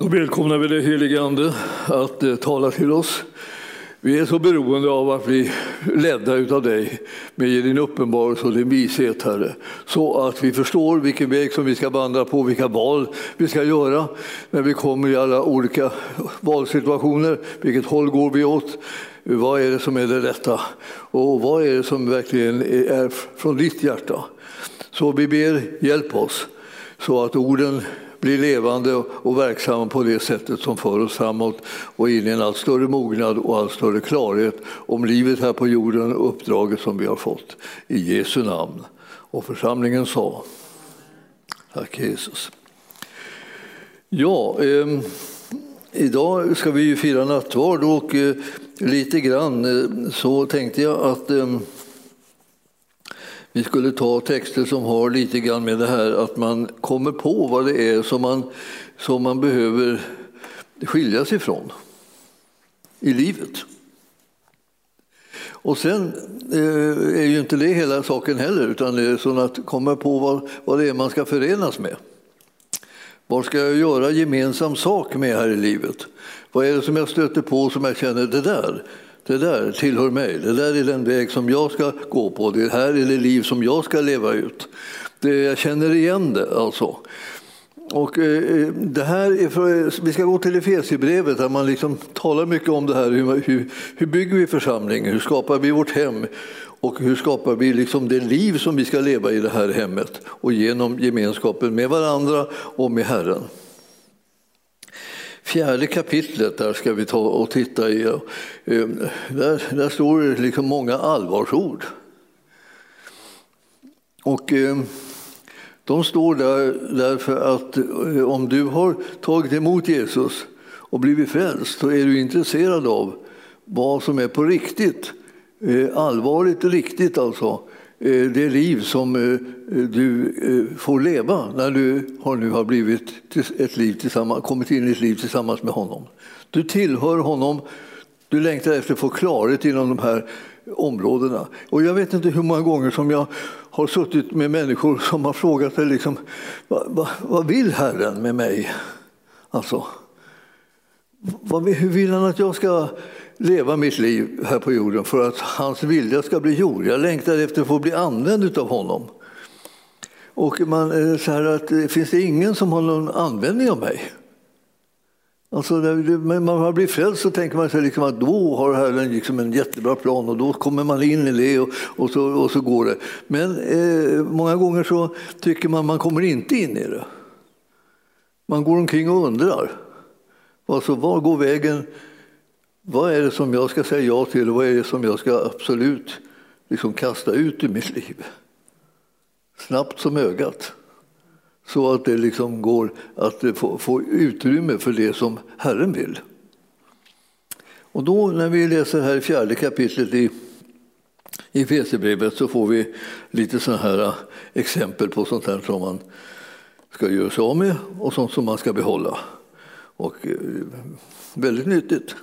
Då välkomnar vi dig helige Ande att eh, tala till oss. Vi är så beroende av att bli ledda av dig med din uppenbarelse och din vishet, Herre. Så att vi förstår vilken väg som vi ska vandra på, vilka val vi ska göra när vi kommer i alla olika valsituationer. Vilket håll går vi åt? Vad är det som är det rätta? Och vad är det som verkligen är från ditt hjärta? Så vi ber, hjälp oss så att orden blir levande och verksamma på det sättet som för oss framåt och in i en allt större mognad och allt större klarhet om livet här på jorden och uppdraget som vi har fått. I Jesu namn. Och församlingen sa Tack Jesus. Ja, eh, idag ska vi ju fira nattvard och eh, lite grann eh, så tänkte jag att eh, vi skulle ta texter som har lite grann med det här att man kommer på vad det är som man, som man behöver skilja sig ifrån i livet. Och sen eh, är ju inte det hela saken heller, utan det är så att komma på vad, vad det är man ska förenas med. Vad ska jag göra gemensam sak med här i livet? Vad är det som jag stöter på som jag känner, det där, det där tillhör mig. Det där är den väg som jag ska gå på. Det här är det liv som jag ska leva ut. Det, jag känner igen det alltså. Och eh, eh det här är för, vi ska gå till Efesierbrevet där man liksom talar mycket om det här. Hur, hur, hur bygger vi församling? Hur skapar vi vårt hem? Och hur skapar vi liksom det liv som vi ska leva i det här hemmet och genom gemenskapen med varandra och med Herren? Fjärde kapitlet, där ska vi ta och titta i. Ehm, där, där står det liksom många allvarsord. Och ehm, de står där därför att eh, om du har tagit emot Jesus och blivit frälst så är du intresserad av vad som är på riktigt. Eh, allvarligt riktigt alltså. Eh, det liv som eh, du eh, får leva när du har nu har blivit ett liv tillsammans, kommit in i ett liv tillsammans med honom. Du tillhör honom, du längtar efter att få klarhet inom de här områdena. Och jag vet inte hur många gånger som jag har suttit med människor som har frågat sig liksom, vad, vad, vad vill Herren med mig? Alltså, vad, hur vill han att jag ska leva mitt liv här på jorden för att hans vilja ska bli gjord? Jag längtar efter att få bli använd av honom. Och man eh, så här att eh, finns det ingen som har någon användning av mig. Alltså när man har blivit frälst så tänker man sig liksom att då har Herren liksom en jättebra plan och då kommer man in i det och, och, så, och så går det. Men eh, många gånger så tycker man att man kommer inte in i det. Man går omkring och undrar. Alltså, var går vägen? Vad är det som jag ska säga ja till och vad är det som jag ska absolut liksom kasta ut ur mitt liv? snabbt som ögat. Så att det liksom går att få, få utrymme för det som Herren vill. Och då när vi läser här i fjärde kapitlet i i Fesebrevet så får vi lite sådana här äh, exempel på sånt här som man ska göra sig av med och sånt som man ska behålla. Och äh, väldigt nyttigt.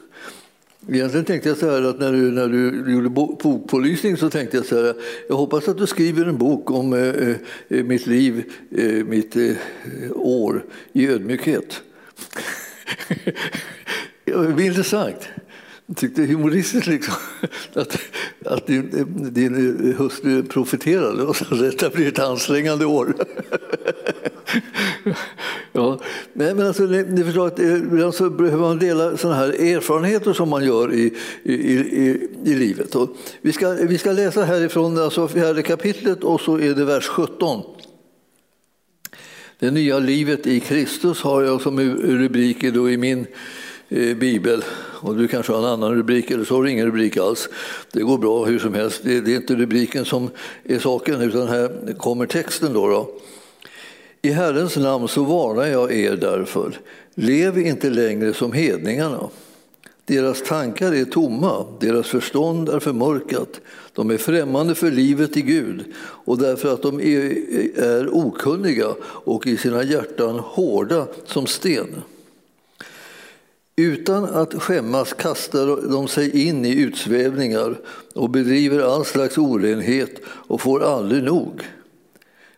Egentligen tänkte jag så här att när du, när du gjorde bokpålysning så tänkte jag så här, jag hoppas att du skriver en bok om eh, eh mitt liv, eh, mitt eh, år i ödmjukhet. det blir intressant. Jag tyckte humoristiskt liksom, att, att din, din hustru profeterade och så detta blir ett ansträngande år. ja. men alltså, ni, ni förstår att eh, alltså, behöver man dela sådana här erfarenheter som man gör i, i, i, i livet. Och vi, ska, vi ska läsa härifrån alltså fjärde kapitlet och så är det vers 17. Det nya livet i Kristus har jag som rubrik i min bibel. Och du kanske har en annan rubrik eller så har du ingen rubrik alls. Det går bra hur som helst. Det, det är inte rubriken som är saken utan här kommer texten. då. då. I Herrens namn så varnar jag er därför. Lev inte längre som hedningarna. Deras tankar är tomma, deras förstånd är förmörkat. De är främmande för livet i Gud och därför att de är, är okunniga och i sina hjärtan hårda som sten. Utan att skämmas kastar de sig in i utsvävningar och bedriver all slags orenhet och får aldrig nog.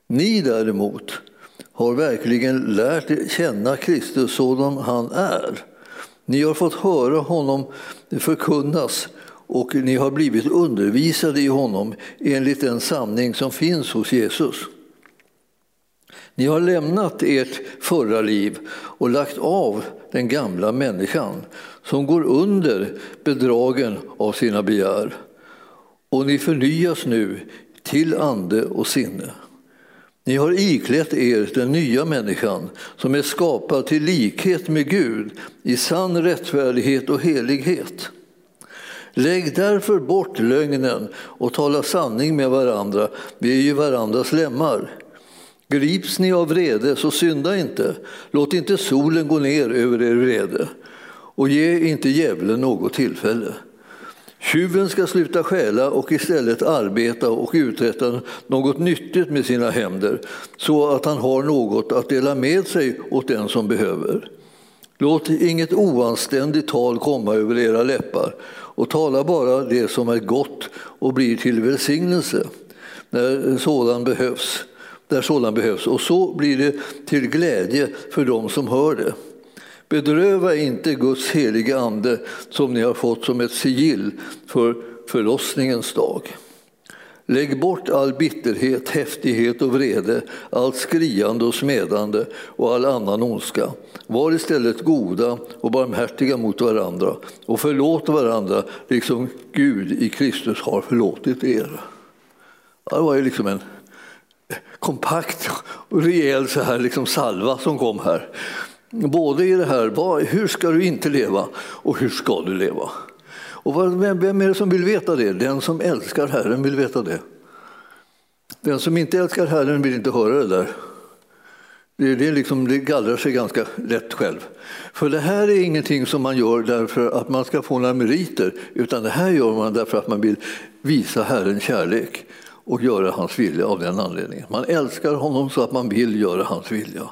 Ni däremot har verkligen lärt känna Kristus sådan han är. Ni har fått höra honom förkunnas och ni har blivit undervisade i honom enligt den sanning som finns hos Jesus. Ni har lämnat ert förra liv och lagt av den gamla människan som går under bedragen av sina begär. Och ni förnyas nu till ande och sinne. Ni har iklätt er den nya människan som är skapad till likhet med Gud i sann rättfärdighet och helighet. Lägg därför bort lögnen och tala sanning med varandra, vi är ju varandras lemmar. Grips ni av vrede, så synda inte. Låt inte solen gå ner över er vrede och ge inte djävulen något tillfälle. Tjuven ska sluta stjäla och istället arbeta och uträtta något nyttigt med sina händer så att han har något att dela med sig åt den som behöver. Låt inget oanständigt tal komma över era läppar och tala bara det som är gott och blir till välsignelse när sådan behövs, där sådan behövs. Och så blir det till glädje för dem som hör det. Bedröva inte Guds heliga ande som ni har fått som ett sigill för förlossningens dag. Lägg bort all bitterhet, häftighet och vrede, allt skriande och smedande och all annan ondska. Var istället goda och barmhärtiga mot varandra och förlåt varandra liksom Gud i Kristus har förlåtit er. Det var ju liksom en kompakt och rejäl så här liksom salva som kom här. Både i det här, hur ska du inte leva och hur ska du leva? Och vem är det som vill veta det? Den som älskar Herren vill veta det. Den som inte älskar Herren vill inte höra det där. Det, det, liksom, det gallrar sig ganska lätt själv. För det här är ingenting som man gör därför att man ska få några meriter, utan det här gör man därför att man vill visa Herren kärlek och göra hans vilja av den anledningen. Man älskar honom så att man vill göra hans vilja.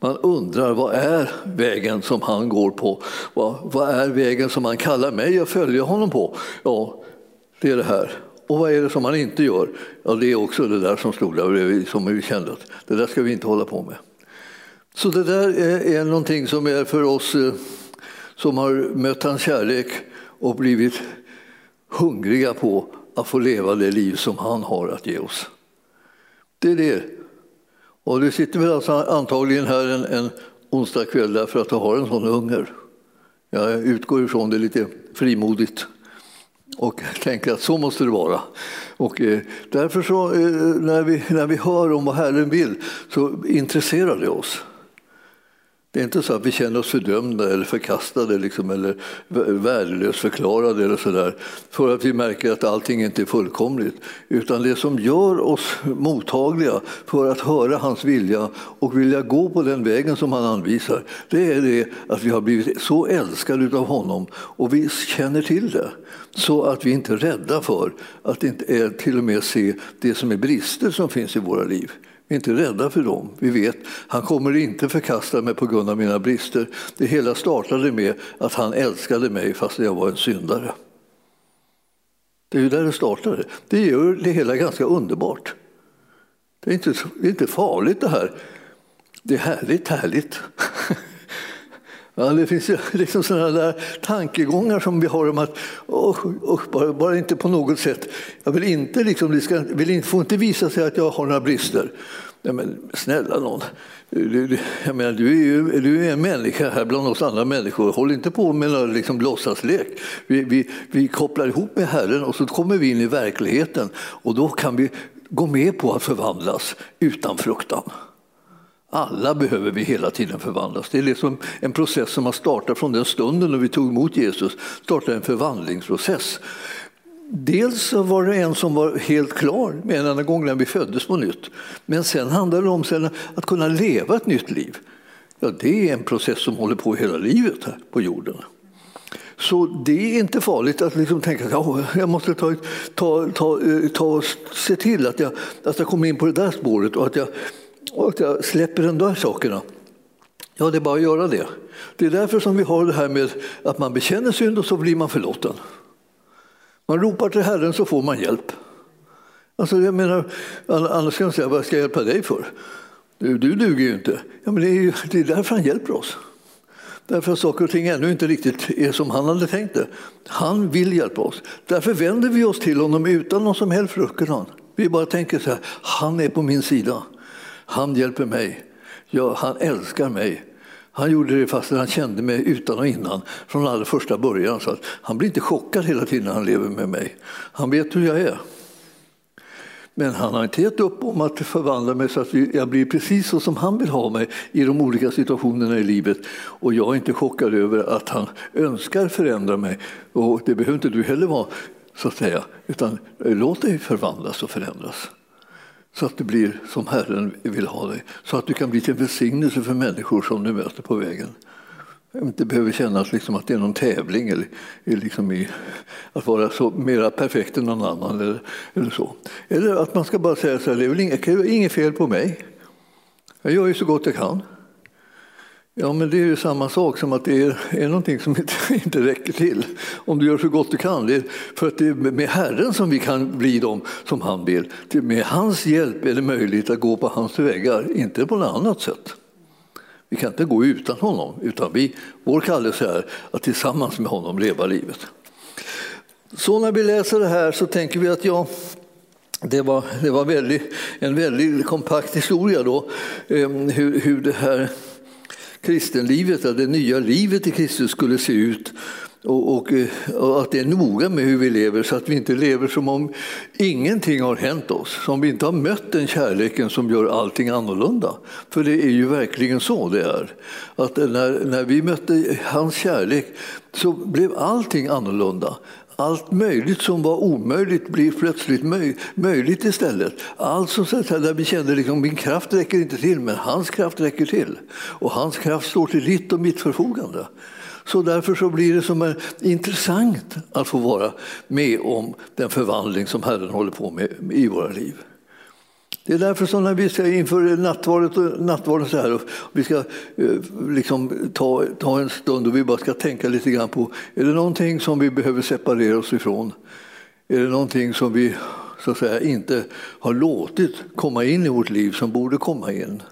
Man undrar vad är vägen som han går på? Vad, vad är vägen som han kallar mig att följa honom på? Ja, det är det här. Och vad är det som han inte gör? Ja, det är också det där som stod där bredvid som vi kände att det där ska vi inte hålla på med. Så det där är, är någonting som är för oss eh, som har mött hans kärlek och blivit hungriga på att få leva det liv som han har att ge oss. Det är det. Och du sitter väl alltså antagligen här en, en onsdag kväll därför att du har en sån hunger. Jag utgår ifrån det lite frimodigt och tänker att så måste det vara. Och eh, därför så, eh, när, vi, när vi hör om vad Herren vill så intresserar det oss. Det är inte så att vi känner oss fördömda eller förkastade liksom, eller värdelöst förklarade eller sådär för att vi märker att allting inte är fullkomligt. Utan det som gör oss mottagliga för att höra hans vilja och vilja gå på den vägen som han anvisar, det är det att vi har blivit så älskade av honom och vi känner till det. Så att vi inte är rädda för att inte eh, till och med se det som är brister som finns i våra liv. Vi är inte rädda för dem. Vi vet han kommer inte förkasta mig på grund av mina brister. Det hela startade med att han älskade mig fast jag var en syndare. Det är ju där det startade. Det gör det hela ganska underbart. Det är inte, det är inte farligt det här. Det är härligt, härligt. Ja, det finns liksom sådana där tankegångar som vi har om att oh, oh, bara, bara, inte på något sätt, jag vill inte, liksom, det ska, vill inte, får inte visa sig att jag har några brister. Ja, men snälla någon, du, jag menar, du, är ju, du är en människa här bland oss andra människor. Håll inte på med någon liksom, låtsaslek. Vi, vi, vi kopplar ihop med Herren och så kommer vi in i verkligheten och då kan vi gå med på att förvandlas utan fruktan. Alla behöver vi hela tiden förvandlas. Det är liksom en process som har startat från den stunden när vi tog emot Jesus. startade en förvandlingsprocess. Dels var det en som var helt klar med en annan gång när vi föddes på nytt. Men sen handlar det om att kunna leva ett nytt liv. Ja, det är en process som håller på hela livet här på jorden. Så det är inte farligt att liksom tänka att jag måste ta, ta, ta, eh, ta, se till att jag, att jag kommer in på det där spåret och att jag och att jag släpper de där sakerna. Ja, det är bara att göra det. Det är därför som vi har det här med att man bekänner synd och så blir man förlåten. Man ropar till Herren så får man hjälp. Alltså jag menar, annars kan man säga, vad ska jag hjälpa dig för? Du, du duger ju inte. Ja, men det, är ju, det är därför han hjälper oss. Därför att saker och ting ännu inte riktigt är som han hade tänkt det. Han vill hjälpa oss. Därför vänder vi oss till honom utan någon som helst fruktan. Vi bara tänker så här, han är på min sida. Han hjälper mig. Ja, han älskar mig. Han gjorde det fast han kände mig utan och innan från allra första början. Så att han blir inte chockad hela tiden när han lever med mig. Han vet hur jag är. Men han har inte gett upp om att förvandla mig så att jag blir precis så som han vill ha mig i de olika situationerna i livet. Och jag är inte chockad över att han önskar förändra mig. Och det behöver inte du heller vara, så att säga. Utan eh, låt dig förvandlas och förändras. Så att det blir som Herren vill ha dig. Så att du kan bli till välsignelse för människor som du möter på vägen inte behöver känna liksom att det är någon tävling eller, liksom i, att vara så mera perfekt än någon annan. Eller, eller, så. eller att man ska bara säga så här, det är väl inget, inget fel på mig. Jag gör ju så gott jag kan. Ja, men det är ju samma sak som att det är, är någonting som inte, inte räcker till. Om du gör så gott du kan. Det är för att det är med Herren som vi kan bli de som han vill. Med hans hjälp är det möjligt att gå på hans vägar, inte på något annat sätt. Vi kan inte gå utan honom, utan vi, vår kallelse är att tillsammans med honom leva livet. Så när vi läser det här så tänker vi att ja, det var, det var väldigt, en väldigt kompakt historia då, eh, hur, hur det här kristenlivet, det nya livet i Kristus skulle se ut och, och, och, att det är noga med hur vi lever så att vi inte lever som om ingenting har hänt oss. Som vi inte har mött den kärleken som gör allting annorlunda. För det är ju verkligen så det är. Att när, när vi mötte hans kärlek så blev allting annorlunda. Allt möjligt som var omöjligt blir plötsligt möj möjligt istället. Alltså så där vi kände att liksom, min kraft räcker inte till, men hans kraft räcker till. Och hans kraft står till ditt och mitt förfogande. Så därför så blir det som intressant att få vara med om den förvandling som Herren håller på med i våra liv. Det är därför som när vi ska inför nattvarden, nattvarden så här, och vi ska eh, liksom ta, ta en stund och vi bara ska tänka lite grann på, är det någonting som vi behöver separera oss ifrån? Är det någonting som vi så att säga, inte har låtit komma in i vårt liv som borde komma in?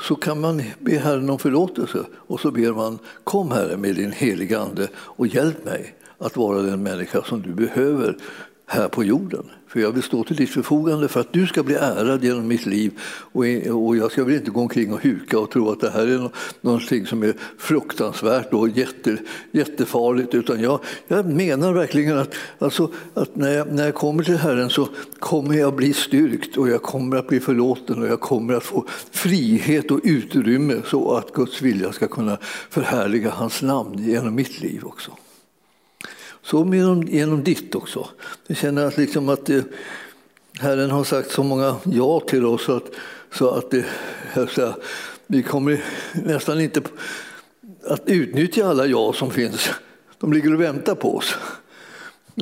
så kan man be Herren om förlåtelse och så ber man kom Herre med din heliga Ande och hjälp mig att vara den människa som du behöver här på jorden. För jag vill stå till ditt förfogande för att du ska bli ärad genom mitt liv. Och, jag ska väl inte gå omkring och huka och tro att det här är någonting som är fruktansvärt och jätte, jättefarligt. Utan jag, jag menar verkligen att, alltså, att när, jag, när jag kommer till Herren så kommer jag bli styrkt och jag kommer att bli förlåten och jag kommer att få frihet och utrymme så att Guds vilja ska kunna förhärliga hans namn genom mitt liv också. Så genom, genom ditt också. Jag känner att, liksom att det, Herren har sagt så många ja till oss så att, så att eh, det, säga, vi kommer nästan inte att utnyttja alla ja som finns. De ligger och väntar på oss.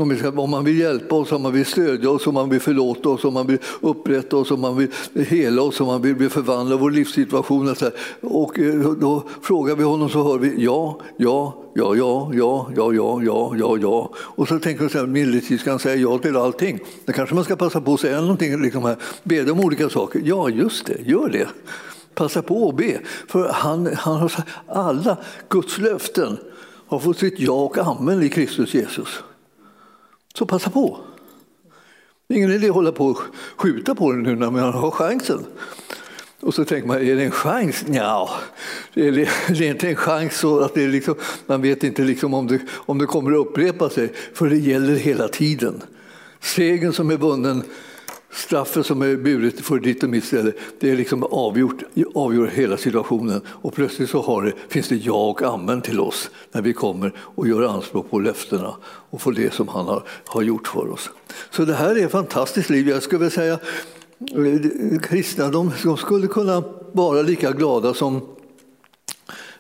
Om man vill hjälpa oss, om man vill stödja oss, om man vill förlåta oss, om man vill upprätta oss, om man vill hela oss, om man vill förvandla vår livssituation. Och, så och eh, då frågar vi honom så hör vi ja, ja, ja, ja, ja, ja, ja, ja, ja, ja. Och så tänker vi så här, medeltid ska han säga ja till allting. Då kanske man ska passa på att säga någonting, liksom här, be om olika saker. Ja, just det, gör det. Passa på att be. För han, han har sagt, alla Guds löften har fått sitt ja och amen i Kristus Jesus. Så passa på. Det är ingen idé att hålla på och skjuta på den nu när man har chansen. Och så tänker man, är det en chans? Ja, det är, det är inte en chans så att det är liksom, man vet inte liksom om, det, om det kommer att upprepa sig, för det gäller hela tiden. Segern som är vunnen Straffet som är buret för ditt och mitt ställe, det är liksom avgjort, avgör hela situationen. Och plötsligt så har det, finns det ja och amen till oss när vi kommer och gör anspråk på löftena och får det som han har, har gjort för oss. Så det här är ett fantastiskt liv. Jag skulle säga eh, kristna de, de skulle kunna vara lika glada som,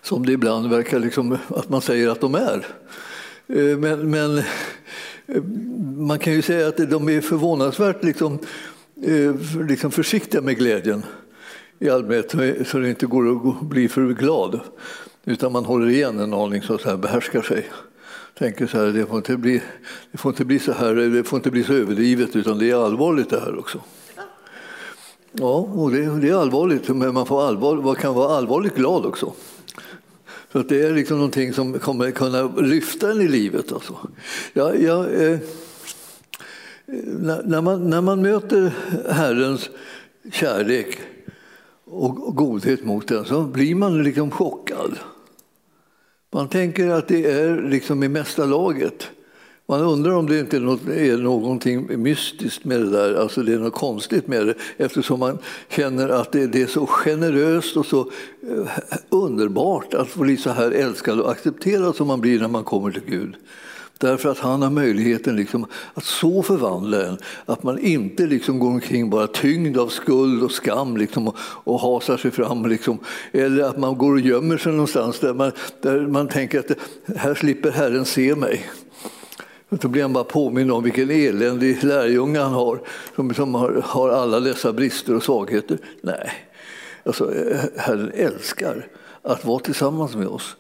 som det ibland verkar liksom, att man säger att de är. Eh, men, men eh, man kan ju säga att de är förvånansvärt liksom, eh, liksom försiktiga med glädjen i allmänhet så det inte går att bli för glad. Utan man håller igen en aning så att behärskar sig. Tänker så här, det får, inte bli, det får inte bli så här, det får inte bli så överdrivet utan det är allvarligt det här också. Ja, och det, det, är allvarligt, men man, får allvar, man kan vara allvarligt glad också. Så att det är liksom någonting som kommer kunna lyfta en i livet. Alltså. Ja, ja eh, när, man, när man möter Herrens kärlek och godhet mot den så blir man liksom chockad. Man tänker att det är liksom i mesta laget. Man undrar om det inte är någonting mystiskt med det där, alltså det är något konstigt med det eftersom man känner att det är så generöst och så eh, underbart att få bli så här älskad och accepterad som man blir när man kommer till Gud. Därför att han har möjligheten liksom att så förvandla en att man inte liksom går omkring bara tyngd av skuld och skam liksom och, och hasar sig fram. Liksom. Eller att man går och gömmer sig någonstans där man, där man tänker att här slipper Herren se mig. Då blir han bara påminn om vilken eländig lärjunge han har som, som har, har, alla dessa brister och svagheter. Nej, alltså, Herren älskar att vara tillsammans med oss.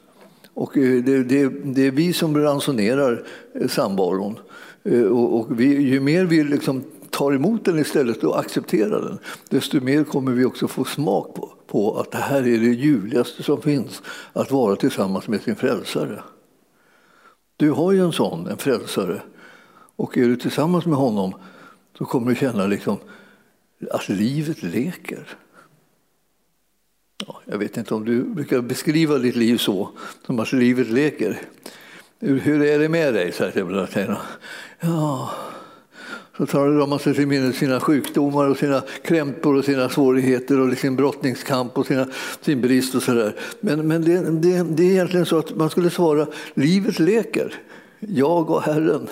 Och eh, det, det, det är vi som ransonerar eh, samvaron. Eh, och, och vi, ju mer vi liksom tar emot den istället och accepterar den, desto mer kommer vi också få smak på, på att det här är det ljuvligaste som finns, att vara tillsammans med sin frälsare. Du har ju en sån, en frälsare. Och är du tillsammans med honom så kommer du känna liksom att livet leker. Ja, jag vet inte om du brukar beskriva ditt liv så, som att livet leker. Hur är det med dig? Så här, ja, så talar man sig till minnes sina sjukdomar och sina krämpor och sina svårigheter och sin brottningskamp och sina, sin brist och sådär. Men, men det, det, det är egentligen så att man skulle svara, livet leker. Jag och Herren,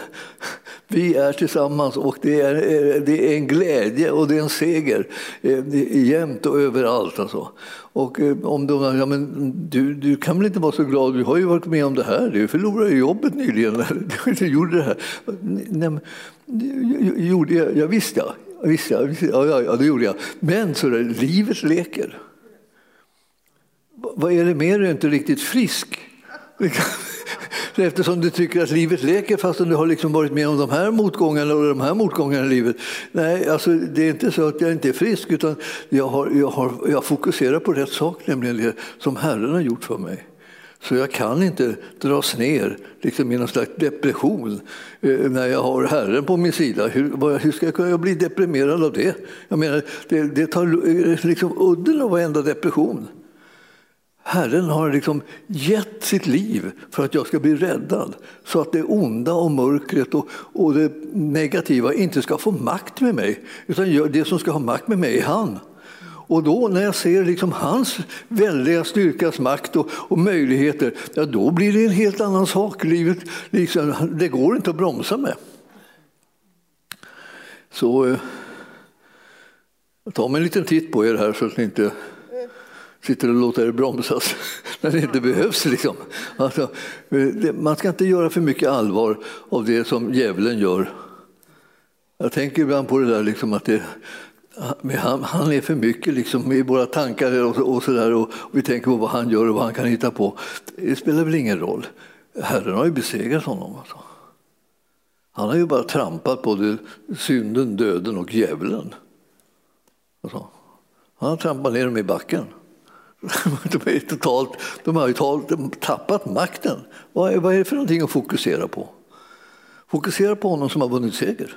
vi är tillsammans och det är, eh, det är en glädje och det är en seger eh, jämt och överallt. Alltså. Och eh, om de, ja, men du, du kan väl inte vara så glad, du har ju varit med om det här, du förlorade jobbet nyligen. Du gjorde det här. Nej, gjorde jag, ja, visst ja, visst ja, visst, ja, ja, ja, det gjorde jag. Men så där, livet leker. Vad är det med du är inte riktigt frisk? Eftersom du tycker att livet leker fastän du har liksom varit med om de här motgångarna och de här motgångarna i livet. Nej, alltså, det är inte så att jag inte är frisk utan jag, har, jag, har, jag fokuserar på rätt sak, nämligen det som Herren har gjort för mig. Så jag kan inte dras ner liksom i någon slags depression eh, när jag har Herren på min sida. Hur, hur ska jag kunna bli deprimerad av det? Jag menar, det, det tar eh, liksom udden av varenda depression. Herren har liksom gett sitt liv för att jag ska bli räddad så att det onda och mörkret och, och det negativa inte ska få makt med mig. Utan det som ska ha makt med mig är han. Och då när jag ser liksom hans väldiga styrkas makt och, och, möjligheter, ja, då blir det en helt annan sak. Livet, liksom, det går inte att bromsa med. Så eh, ta mig en liten titt på er här så att ni inte sitter och låter er bromsas när det inte behövs. Liksom. Alltså, man ska inte göra för mycket allvar av det som djävulen gör. Jag tänker ibland på det där liksom att det, han, han, är för mycket liksom i våra tankar och, och, så där, och, och vi tänker på vad han gör och vad han kan hitta på. Det spelar väl ingen roll. Herren har ju besegrat honom. Alltså. Han har ju bara trampat både synden, döden och djävulen. Alltså. Han har trampat ner dem i backen. De, är totalt, de har ju totalt tappat makten. Vad är, vad är det för någonting att fokusera på? Fokusera på honom som har vunnit seger.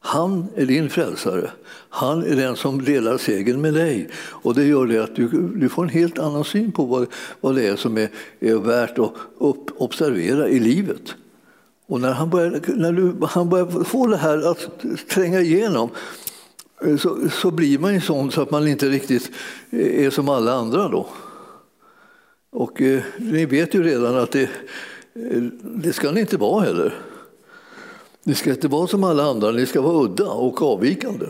Han är din frälsare. Han är den som delar segern med dig. Och Det gör det att du, du får en helt annan syn på vad, vad det är som är, är värt att upp, observera i livet. Och när han börjar, när du, han börjar få det här att tränga igenom så, så blir man ju sån så att man inte riktigt är som alla andra då. Och eh, ni vet ju redan att det, eh, det ska ni inte vara heller. Ni ska inte vara som alla andra, ni ska vara udda och avvikande.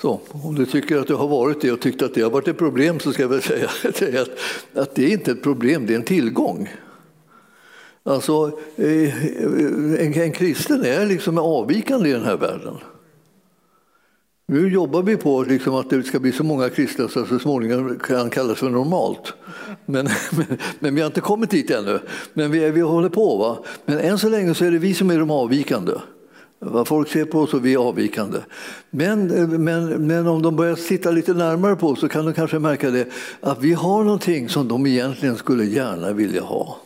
Så, om du tycker att du har varit det och tyckt att det har varit ett problem så ska jag väl säga, att, att det är inte ett problem, det är en tillgång. Alltså, eh, en, en kristen är liksom avvikande i den här världen. Nu jobbar vi på liksom att det ska bli så många kristna så att så småningom kan kallas för normalt. Men, men, men, vi har inte kommit dit ännu. Men vi, vi håller på. Va? Men än så länge så är det vi som är de avvikande. Vad folk ser på oss och vi är avvikande. Men, men, men om de börjar titta lite närmare på oss så kan de kanske märka det att vi har någonting som de egentligen skulle gärna vilja ha.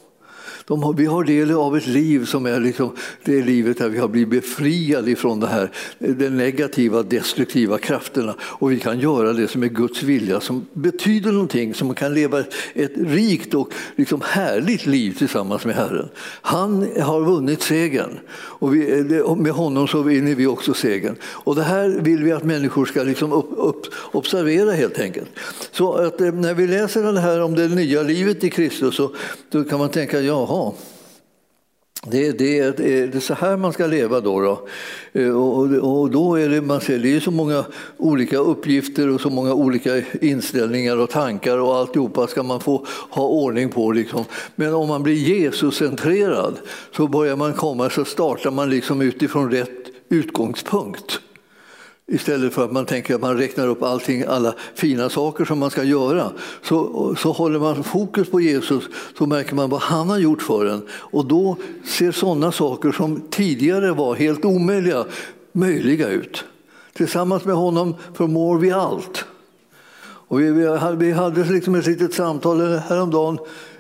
Har, vi har del av ett liv som är liksom det livet där vi har blivit befriade från det här, de negativa, destruktiva krafterna. Och vi kan göra det som är Guds vilja, som betyder någonting, som kan leva ett rikt och liksom härligt liv tillsammans med Herren. Han har vunnit segern och vi, eh, med honom så vinner vi också segern. Och det här vill vi att människor ska liksom upp, upp, observera helt enkelt. Så att eh, när vi läser det här om det nya livet i Kristus så då kan man tänka, jaha, det, det, det, är så här man ska leva då. då. Eh, och, och, då är det, man ser, det är så många olika uppgifter och så många olika inställningar och tankar och alltihopa ska man få ha ordning på. Liksom. Men om man blir Jesuscentrerad så börjar man komma, så startar man liksom utifrån rätt utgångspunkt. Istället för att man tänker att man räknar upp allting, alla fina saker som man ska göra. Så, så håller man fokus på Jesus så märker man vad han har gjort för en. Och då ser sådana saker som tidigare var helt omöjliga möjliga ut. Tillsammans med honom förmår vi allt. Och vi, vi hade liksom ett litet samtal häromdagen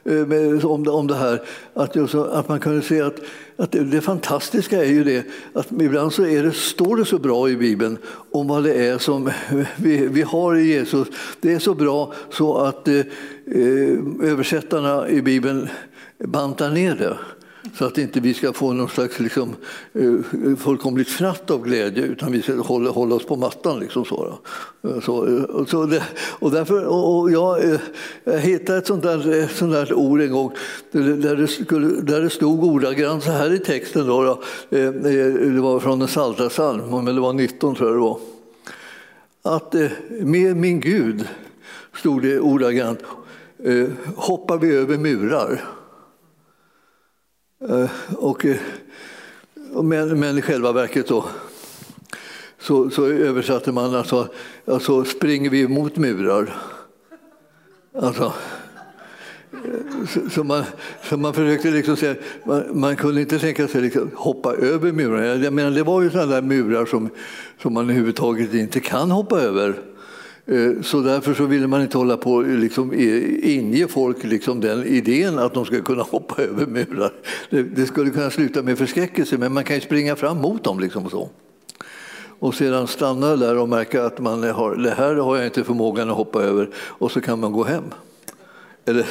Eh, om, om det här. Att, att man kunde se att, att det, det, fantastiska är ju det att ibland så är det, står det så bra i Bibeln om vad det är som vi, vi har i Jesus. Det är så bra så att eh, eh översättarna i Bibeln bantar ner det så att inte vi ska få någon slags liksom, eh, fullkomligt fnatt av glädje utan vi ska hålla, hålla oss på mattan. Liksom så, eh, så, och, så det, och därför, och jag, eh, jag hittade ett sånt där, ett sånt där ord en gång där det, skulle, där det stod ordagrant så här i texten. Då, då, det var från en psaltarpsalm, men det var 19 tror jag det var. Att med min Gud, stod det ordagrant, hoppar vi över murar. Eh, eh, och, men, men i själva verket då, så, så översatte man alltså, alltså springer vi mot murar. Alltså, eh, så man, så man försökte liksom säga, man, man kunde inte tänka sig liksom hoppa över murarna. Jag menar, det var ju sådana där murar som, som man överhuvudtaget inte kan hoppa över. Eh, så därför så ville man inte hålla på liksom inge folk liksom den idén att de ska kunna hoppa över murar. Det, skulle kunna sluta med förskräckelse, men man kan ju springa fram mot dem. Liksom så. Och sedan stanna där och märka att man har, det här har jag inte förmågan att hoppa över och så kan man gå hem. Eller,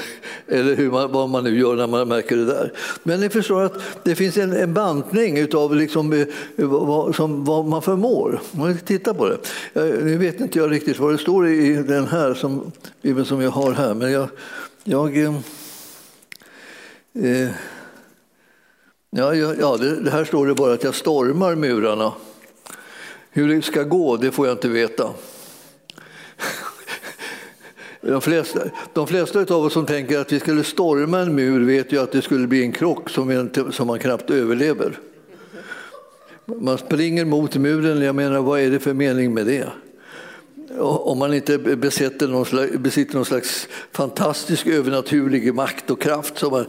eller hur man, vad man nu gör när man märker det där. Men ni förstår att det finns en, en bantning utav liksom, eh, vad, som, vad man förmår. Man titta på det. Eh, nu vet inte jag riktigt vad det står i den här som, som jag har här. Men jag, jag eh, eh ja, ja det, det här står det bara att jag stormar murarna. Hur det ska gå, det får jag inte veta. De flesta, de flesta av oss som tänker att vi skulle storma en mur vet ju att det skulle bli en krock som, som man knappt överlever. Man springer mot muren, jag menar vad är det för mening med det? Om man inte besitter någon slags, besitter någon slags fantastisk övernaturlig makt och kraft. Som man,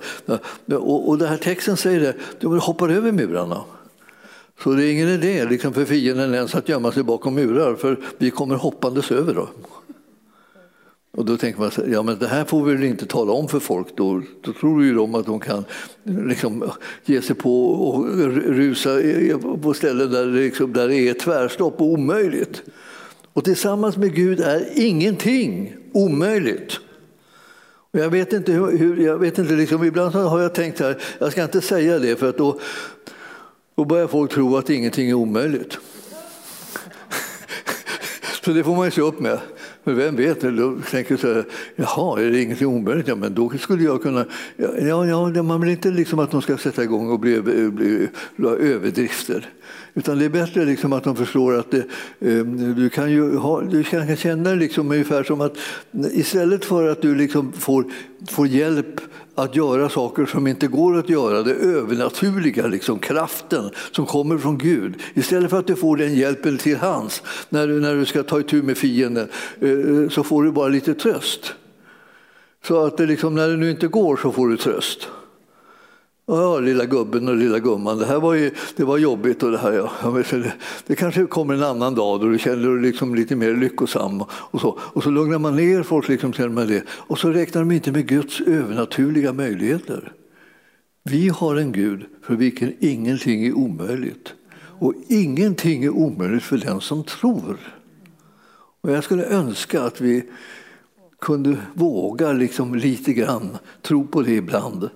och, och den här texten säger det, de hoppar över murarna. Så det är ingen idé liksom för fienden ens att gömma sig bakom murar, för vi kommer hoppandes över. Då. Och då tänker man ja men det här får vi väl inte tala om för folk, då, då tror ju de att de kan liksom ge sig på och rusa på ställen där det, liksom, där det är tvärstopp och omöjligt. Och tillsammans med Gud är ingenting omöjligt. Och jag vet inte hur, jag vet inte, liksom, ibland har jag tänkt här, jag ska inte säga det för att då, då börjar folk tro att ingenting är omöjligt. Så det får man ju se upp med. Men vem vet, då tänker så här, jaha, är det ingenting omöjligt? Ja, men då skulle jag kunna... Ja, ja, man vill inte liksom att de ska sätta igång och bli, bli, bli överdrifter. Utan det är bättre liksom att de förstår att det, du kan ju ha, du kan känna liksom ungefär som att istället för att du liksom får, får hjälp att göra saker som inte går att göra, det övernaturliga, liksom, kraften som kommer från Gud. Istället för att du får den hjälpen till hands när du, när du ska ta itu med fienden eh, så får du bara lite tröst. Så att det liksom, när det nu inte går så får du tröst. Ja, lilla gubben och lilla gumman, det här var, ju, det var jobbigt. Och det, här, ja. det, det kanske kommer en annan dag då du känner dig liksom lite mer lyckosam. Och så, och så lugnar man ner folk liksom med det. Och så räknar de inte med Guds övernaturliga möjligheter. Vi har en Gud för vilken ingenting är omöjligt. Och ingenting är omöjligt för den som tror. Och jag skulle önska att vi kunde våga liksom lite grann tro på det ibland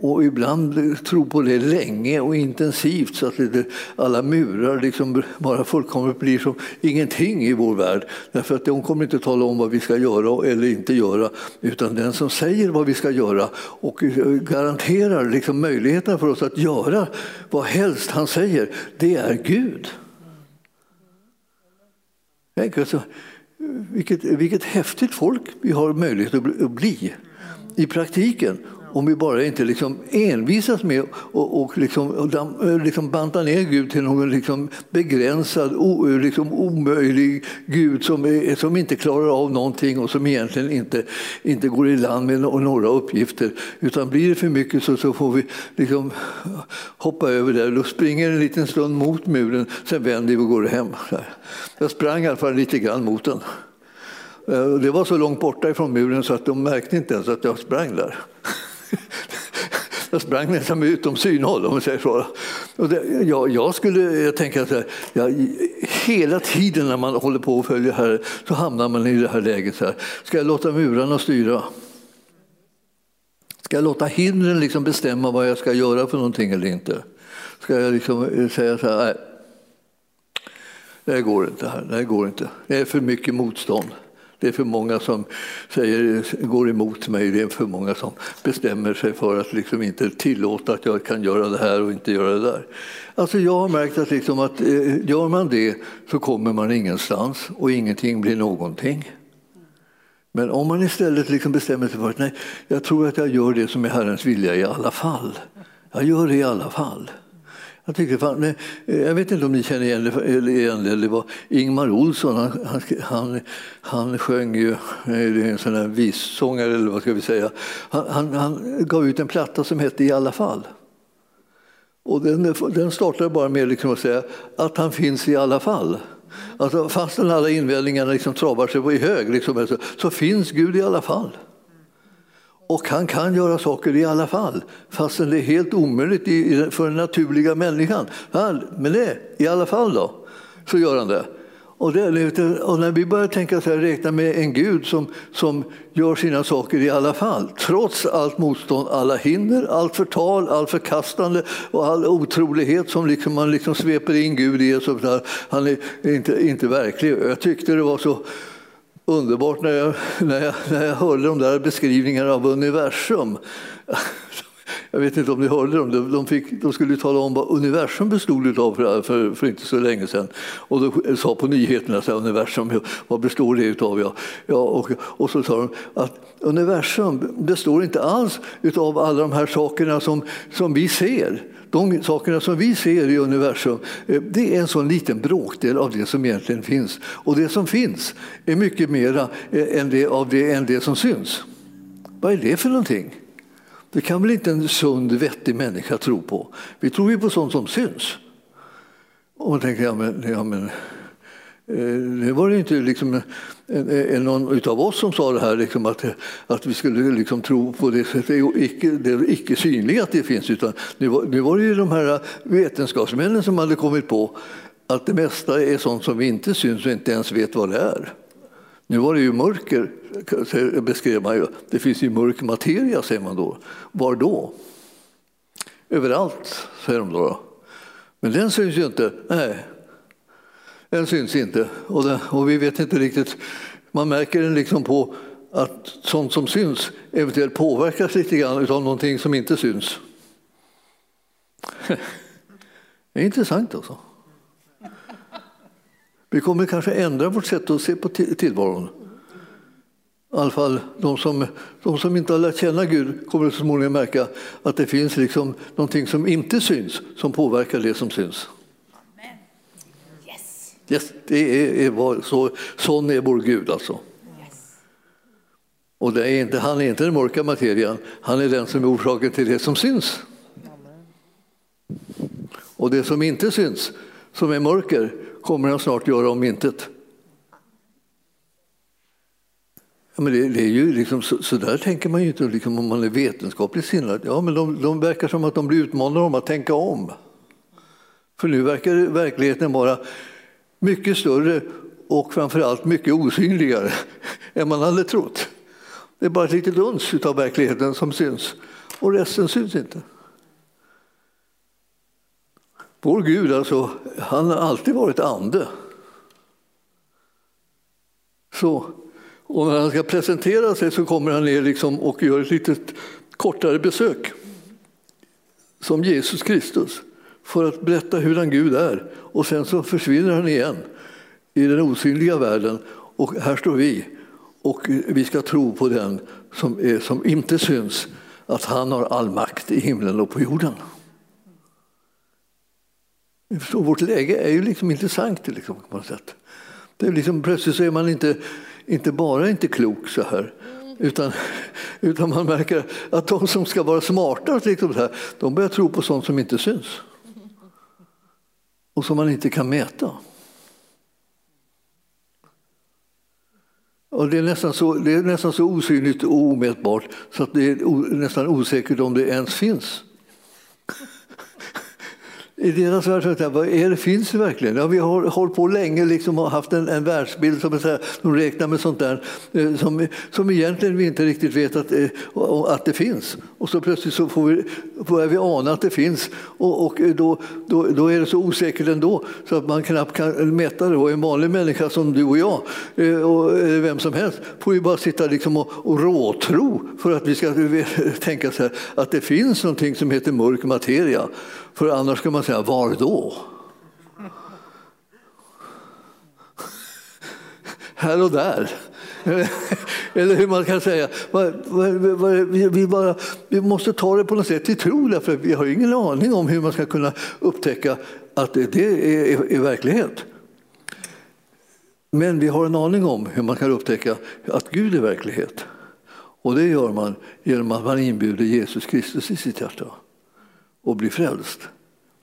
och ibland tro på det länge och intensivt så att alla murar liksom bara fullkomligt blir som ingenting i vår värld. Därför att de kommer inte tala om vad vi ska göra eller inte göra utan den som säger vad vi ska göra och eh, garanterar liksom möjligheterna för oss att göra vad helst han säger, det är Gud. Tänk alltså, vilket, vilket häftigt folk vi har möjlighet att bli i praktiken om vi bara inte liksom envisas med och, och liksom, eh, liksom banta ner Gud till någon liksom begränsad, o, eh, liksom omöjlig Gud som, är, som inte klarar av någonting och som egentligen inte, inte går i land med några uppgifter. Utan blir det för mycket så, så får vi liksom hoppa över där. Då springer en liten stund mot muren, sen vänder vi och går hem. Jag sprang i alla fall lite grann mot den. Eh, det var så långt borta ifrån muren så att de märkte inte ens att jag sprang där. Jag sprang nästan utom synhåll om man säger så. Och det, jag, jag skulle tänka så här, jag, hela tiden när man håller på och följer här så hamnar man i det här läget. Så här. Ska jag låta murarna styra? Ska jag låta hindren liksom bestämma vad jag ska göra för någonting eller inte? Ska jag liksom eh, säga så här, nej, det går inte här, det går inte. Det är för mycket motstånd. Det är för många som säger, går emot mig, det är för många som bestämmer sig för att liksom inte tillåta att jag kan göra det här och inte göra det där. Alltså jag har märkt att, liksom att eh, gör man det så kommer man ingenstans och ingenting blir någonting. Men om man istället liksom bestämmer sig för att nej, jag tror att jag gör det som är Herrens vilja i alla fall. Jag gör det i alla fall. Jag, tyckte, fan, eh, jag vet inte om ni känner igen det, det var Ingmar Olsson, han, han, han, han sjöng ju, eh, en sån här vissångare eller vad ska vi säga. Han, han, han gav ut en platta som hette I alla fall. Och den, den startade bara med liksom att säga att han finns i alla fall. Alltså, fastän alla invändningarna liksom travar sig på i hög liksom, så finns Gud i alla fall. Och han kan göra saker i alla fall, fastän det är helt omöjligt för den naturliga människan. Men det, i alla fall då, så gör han det. Och, det, och när vi börjar tänka så här, räkna med en Gud som, som gör sina saker i alla fall, trots allt motstånd, alla hinder, allt förtal, allt förkastande och all otrolighet som liksom man liksom sveper in Gud i. Så där, han är inte, inte verklig. Jag tyckte det var så underbart när jag, när, jag, när jag hörde de där beskrivningarna av universum. Jag vet inte om ni hörde dem. De, fick, de skulle tala om vad universum bestod av för, för, för, inte så länge sedan. Och då sa på nyheterna så här, universum, vad består det av? Ja, ja, och, och så sa de att universum består inte alls av alla de här sakerna som, som vi ser de sakerna som vi ser i universum, eh, det är en sån liten bråkdel av det som egentligen finns. Och det som finns är mycket mera eh, än det, av det än det som syns. Vad är det för någonting? Det kan väl inte en sund, vettig människa tro på? Vi tror ju på sånt som syns. Och man tänker, ja men, ja, men eh, det var ju inte liksom någon av oss som sa det här, liksom att, att vi skulle liksom tro på det sättet, icke, det icke synliga att det finns. Utan nu var, nu var det ju de här vetenskapsmännen som hade kommit på att det mesta är sånt som vi inte syns och inte ens vet vad det är. Nu var det ju mörker, beskrev man ju. Det finns ju mörk materia, säger man då. Var då? Överallt, säger de då. Men den syns ju inte. Nej, den syns inte. Och, det, och vi vet inte riktigt, man märker den liksom på att sånt som syns eventuellt påverkas lite grann av någonting som inte syns. Det är intressant alltså. Vi kommer kanske ändra vårt sätt att se på tillvaron. I alla fall de som, de som inte har lärt känna Gud kommer så småningom märka att det finns liksom någonting som inte syns som påverkar det som syns. Yes, det är, är så, sån är vår Gud alltså. Och det är inte, han är inte den mörka materian, han är den som är orsaken till det som syns. Och det som inte syns, som är mörker, kommer han snart göra om intet. Ja, men det, det, är ju liksom, så, så, där tänker man ju inte liksom, om man är vetenskapligt sinnad. Ja, men de, de verkar som att de blir utmanade om att tänka om. För nu verkar verkligheten vara mycket större och framförallt mycket osynligare än man hade trott. Det är bara ett litet uns av verkligheten som syns och resten syns inte. Vår Gud alltså, han har alltid varit ande. Så, och när han ska presentera sig så kommer han ner liksom och gör ett litet kortare besök som Jesus Kristus för att berätta hurdan Gud är. Och sen så försvinner han igen i den osynliga världen och här står vi och vi ska tro på den som, är, som inte syns, att han har all makt i himlen och på jorden. Förstår, vårt läge är ju liksom intressant liksom, på något sätt. Det är liksom, plötsligt så är man inte, inte bara inte klok så här, utan, utan man märker att de som ska vara smarta, liksom här, de börjar tro på sånt som inte syns och som man inte kan mäta. Och det, är nästan så, det är nästan så osynligt och omätbart så att det är nästan osäkert om det ens finns. I deras värld, vad är det, finns det verkligen? Ja, vi har hållit på länge liksom, och haft en, en världsbild som här, de räknar med sånt där eh, som, som egentligen vi inte riktigt vet att, eh, att det finns. Och så plötsligt så får vi, börjar vi ana att det finns och, och eh, då, då, då, är det så osäkert ändå så att man knappt kan mäta det. Och en vanlig människa som du och jag, och vem som helst, får ju bara sitta liksom och, och råtro för att vi ska tänka så här, att det finns någonting som heter mörk materia. För annars ska man säga, var då? Här och där. Eller hur man kan säga. Vi, bara, vi måste ta det på något sätt till tro därför vi har ingen aning om hur man ska kunna upptäcka att det är, är verklighet. Men vi har en aning om hur man kan upptäcka att Gud är verklighet. Och det gör man genom att man inbjuder Jesus Kristus i sitt hjärta och bli frälst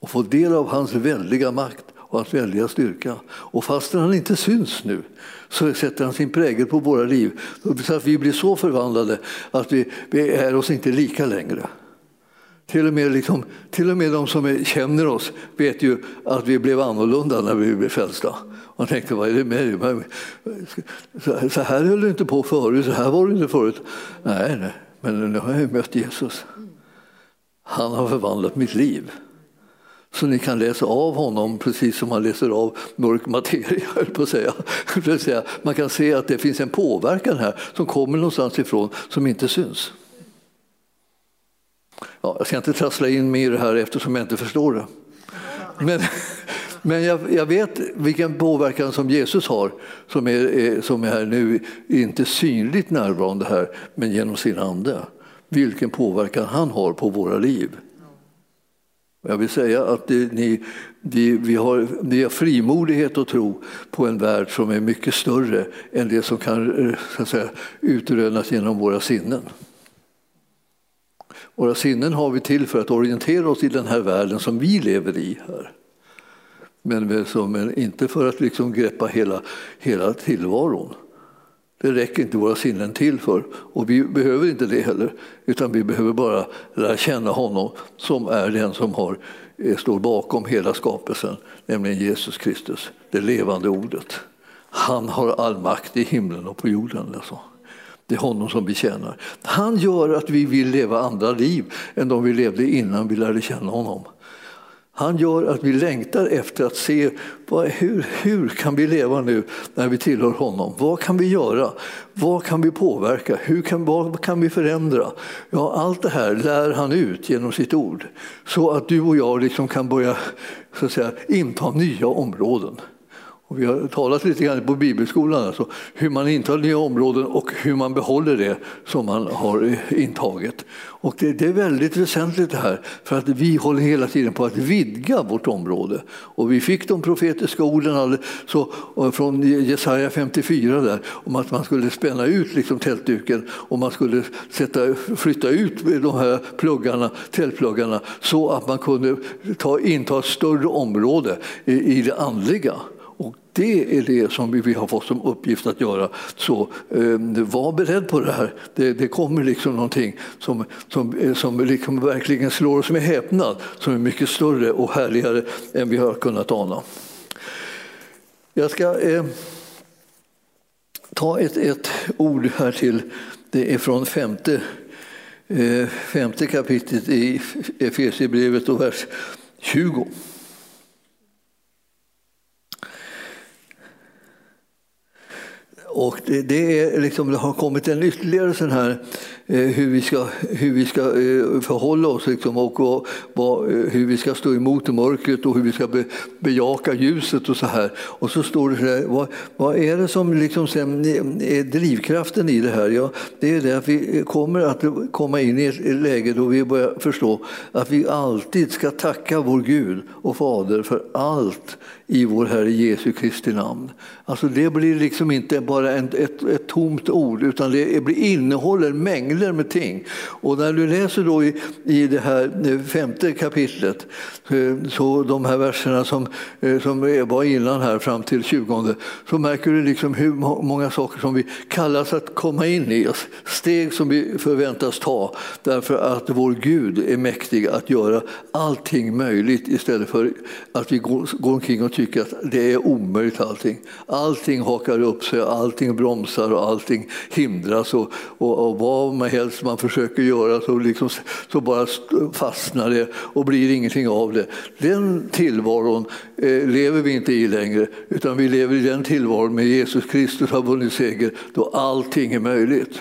och få del av hans väldiga makt och hans väldiga styrka. Och fastän han inte syns nu så sätter han sin prägel på våra liv så att vi blir så förvandlade att vi, vi är oss inte lika längre. Till och, med liksom, till och med de som är, känner oss vet ju att vi blev annorlunda när vi blev frälsta. Man tänkte, vad är det med dig? Så här höll du inte på förut, så här var du inte förut. Nej, nej, men nu har jag mött Jesus. Han har förvandlat mitt liv. Så ni kan läsa av honom precis som man läser av mörk materia, på att säga. Man kan se att det finns en påverkan här som kommer någonstans ifrån som inte syns. Ja, jag ska inte trassla in mer i det här eftersom jag inte förstår det. Men, men jag, jag, vet vilken påverkan som Jesus har som är, är, som är nu inte synligt närvarande här men genom sin ande vilken påverkan han har på våra liv. Jag vill säga att det, ni, det, vi, har, vi har frimodighet att tro på en värld som är mycket större än det som kan eh, så att säga, utrönas genom våra sinnen. Våra sinnen har vi till för att orientera oss i den här världen som vi lever i här. Men, som, inte för att liksom greppa hela, hela tillvaron. Det räcker inte våra sinnen till för och vi behöver inte det heller utan vi behöver bara lära känna honom som är den som har, eh, står bakom hela skapelsen, nämligen Jesus Kristus, det levande ordet. Han har all makt i himlen och på jorden. Alltså. Det är honom som vi tjänar. Han gör att vi vill leva andra liv än de vi levde innan vi lärde känna honom. Han gör att vi längtar efter att se hur, hur kan vi leva nu när vi tillhör honom? Vad kan vi göra? Vad kan vi påverka? Hur kan, vad kan vi förändra? Ja, allt det här lär han ut genom sitt ord så att du och jag liksom kan börja så att säga, inta nya områden. Och vi har talat lite grann på bibelskolan, alltså, hur man intar nya områden och hur man behåller det som man har intagit. Och det, det, är väldigt väsentligt det här, för att vi håller hela tiden på att vidga vårt område. Och vi fick de profetiska orden så, eh, från Jesaja 54 där, om att man skulle spänna ut liksom tältduken och man skulle sätta, flytta ut de här pluggarna, tältpluggarna så att man kunde ta, inta ett större område i, i det andliga. Det är det som vi har fått som uppgift att göra. Så eh, var beredd på det här. Det, det kommer liksom någonting som, som, eh, som liksom verkligen slår oss med häpnad, som är mycket större och härligare än vi har kunnat ana. Jag ska eh, ta ett, ett ord här till. Det är från femte, eh, femte kapitlet i Efesierbrevet och vers 20. Och det, det, är liksom, det har kommit en ytterligare sån här eh, hur vi ska, hur vi ska eh, förhålla oss liksom, och vad, vad, eh, hur vi ska stå emot mörkret och hur vi ska be, bejaka ljuset och så här. Och så står det så här, vad, vad är det som liksom sen är drivkraften i det här? Ja, det är det att vi kommer att komma in i ett läge då vi börjar förstå att vi alltid ska tacka vår Gud och Fader för allt i vår Herre Jesu Kristi namn. Alltså det blir liksom inte bara ett, ett, ett tomt ord utan det blir, innehåller mängder med ting. Och när du läser då i, i det här eh, femte kapitlet, eh, så de här verserna som, eh, som var innan här fram till 20, så märker du liksom hur många saker som vi kallas att komma in i, steg som vi förväntas ta därför att vår Gud är mäktig att göra allting möjligt istället för att vi går, går omkring och tycker att det är omöjligt allting. Allting hakar upp sig, allting bromsar och allting hindras och, och, och vad man helst man försöker göra så, liksom, så bara fastnar det och blir ingenting av det. Den tillvaron eh, lever vi inte i längre utan vi lever i den tillvaron med Jesus Kristus har vunnit seger då allting är möjligt.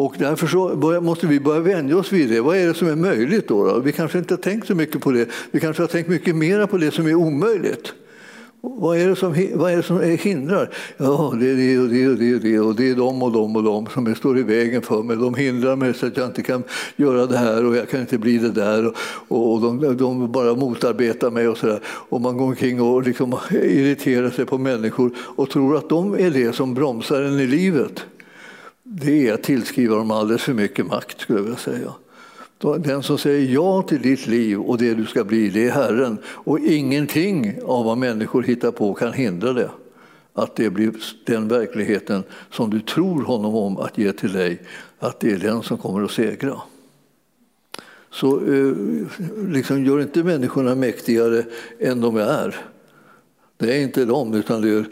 Och därför så måste vi börja vänja oss vid det. Vad är det som är möjligt då, då? Vi kanske inte har tänkt så mycket på det. Vi kanske har tänkt mycket mer på det som är omöjligt. Vad är det som, vad är det som hindrar? Ja, det är det och det och det och det och det är de och de och de som står i vägen för mig. De hindrar mig så att jag inte kan göra det här och jag kan inte bli det där. Och, och de, de bara motarbetar mig och sådär. Och man går omkring och liksom irriterar sig på människor och tror att de är det som bromsar en i livet det är att tillskriva dem alldeles för mycket makt, skulle jag vilja säga. Den som säger ja till ditt liv och det du ska bli, det är Herren. Och ingenting av vad människor hittar på kan hindra det. Att det blir den verkligheten som du tror honom om att ge till dig, att det är den som kommer att segra. Så eh, liksom, gör inte människorna mäktigare än de är. Det är inte de, utan det är,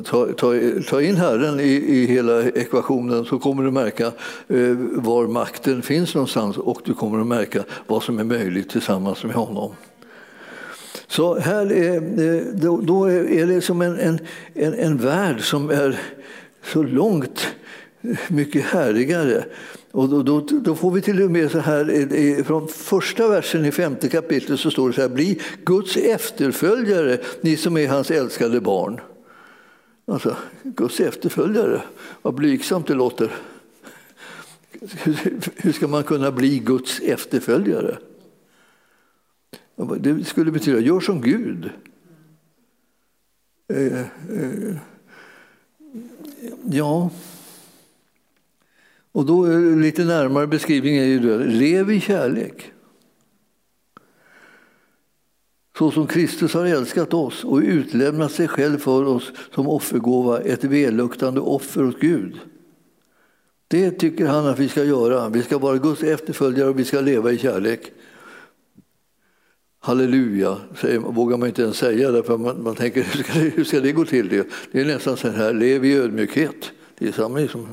ta, ta, ta in Herren i, i hela ekvationen så kommer du märka eh, var makten finns någonstans och du kommer att märka vad som är möjligt tillsammans med honom. Så här är, eh, då, då är det som en, en, en, en värld som är så långt mycket härligare och då, då, då, får vi till och med så här, eh, eh, från första versen i femte kapitlet så står det så här, bli Guds efterföljare, ni som är hans älskade barn. Alltså, Guds efterföljare, vad blygsamt det låter. Hur ska man kunna bli Guds efterföljare? Det skulle betyda, gör som Gud. Eh, eh, ja... Och då är lite närmare beskrivning är ju då, lev i kärlek. Så som Kristus har älskat oss och utlämnat sig själv för oss som offergåva, ett välluktande offer åt Gud. Det tycker han att vi ska göra. Vi ska vara Guds efterföljare och vi ska leva i kärlek. Halleluja, säger, vågar man inte ens säga därför man, man tänker hur ska, det, hur ska det gå till? Det, det är nästan så här, lev i ödmjukhet. Det är samma som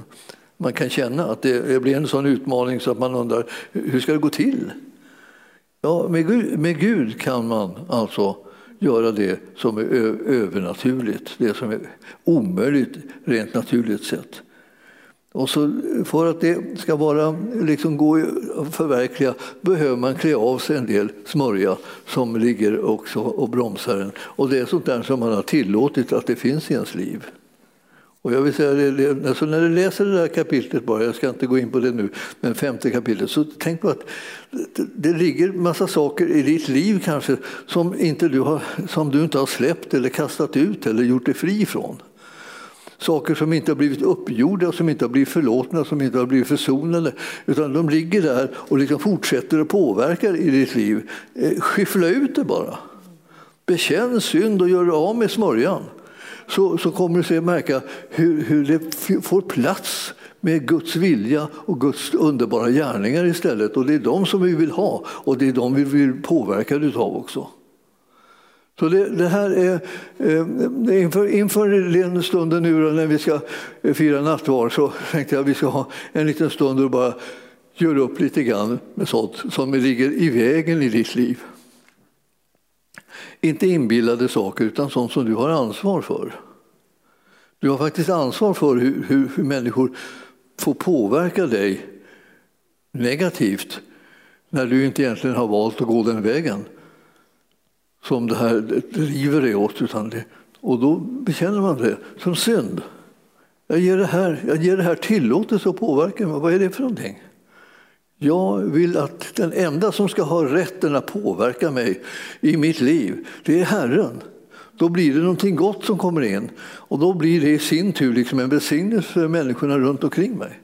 man kan känna att det blir en sån utmaning så att man undrar hur ska det gå till? Ja, med Gud, med Gud kan man alltså göra det som är övernaturligt, det som är omöjligt rent naturligt sett. Och så för att det ska vara, liksom gå att förverkliga behöver man klä av sig en del smörja som ligger också och bromsar en. Och det är sånt där som man har tillåtit att det finns i ens liv. Och jag vill säga det, alltså när du läser det där kapitlet bara, jag ska inte gå in på det nu, men femte kapitlet, så tänk på att det, det ligger massa saker i ditt liv kanske som, inte du har, som du inte har släppt eller kastat ut eller gjort dig fri från. Saker som inte har blivit uppgjorda, som inte har blivit förlåtna, som inte har blivit försonade. Utan de ligger där och liksom fortsätter att påverka i ditt liv. Eh, skyffla ut det bara. Bekänn synd och gör dig av med smörjan så, så kommer du se märka hur, hur det får plats med Guds vilja och Guds underbara gärningar istället. Och det är de som vi vill ha och det är de vi vill påverka utav också. Så det, det här är, eh, inför, inför den stunden nu när vi ska eh, fira nattvard så tänkte jag att vi ska ha en liten stund och bara göra upp lite grann med sånt som ligger i vägen i ditt liv. Inte inbillade saker, utan sånt som du har ansvar för. Du har faktiskt ansvar för hur, hur, hur människor får påverka dig negativt när du inte egentligen har valt att gå den vägen som det här driver dig åt. Utan det, och då bekänner man det som synd. Jag ger det här, jag ger det här tillåtelse att påverka mig. Vad är det för någonting? Jag vill att den enda som ska ha rätten att påverka mig i mitt liv, det är Herren. Då blir det någonting gott som kommer in och då blir det i sin tur liksom en välsignelse för människorna runt omkring mig.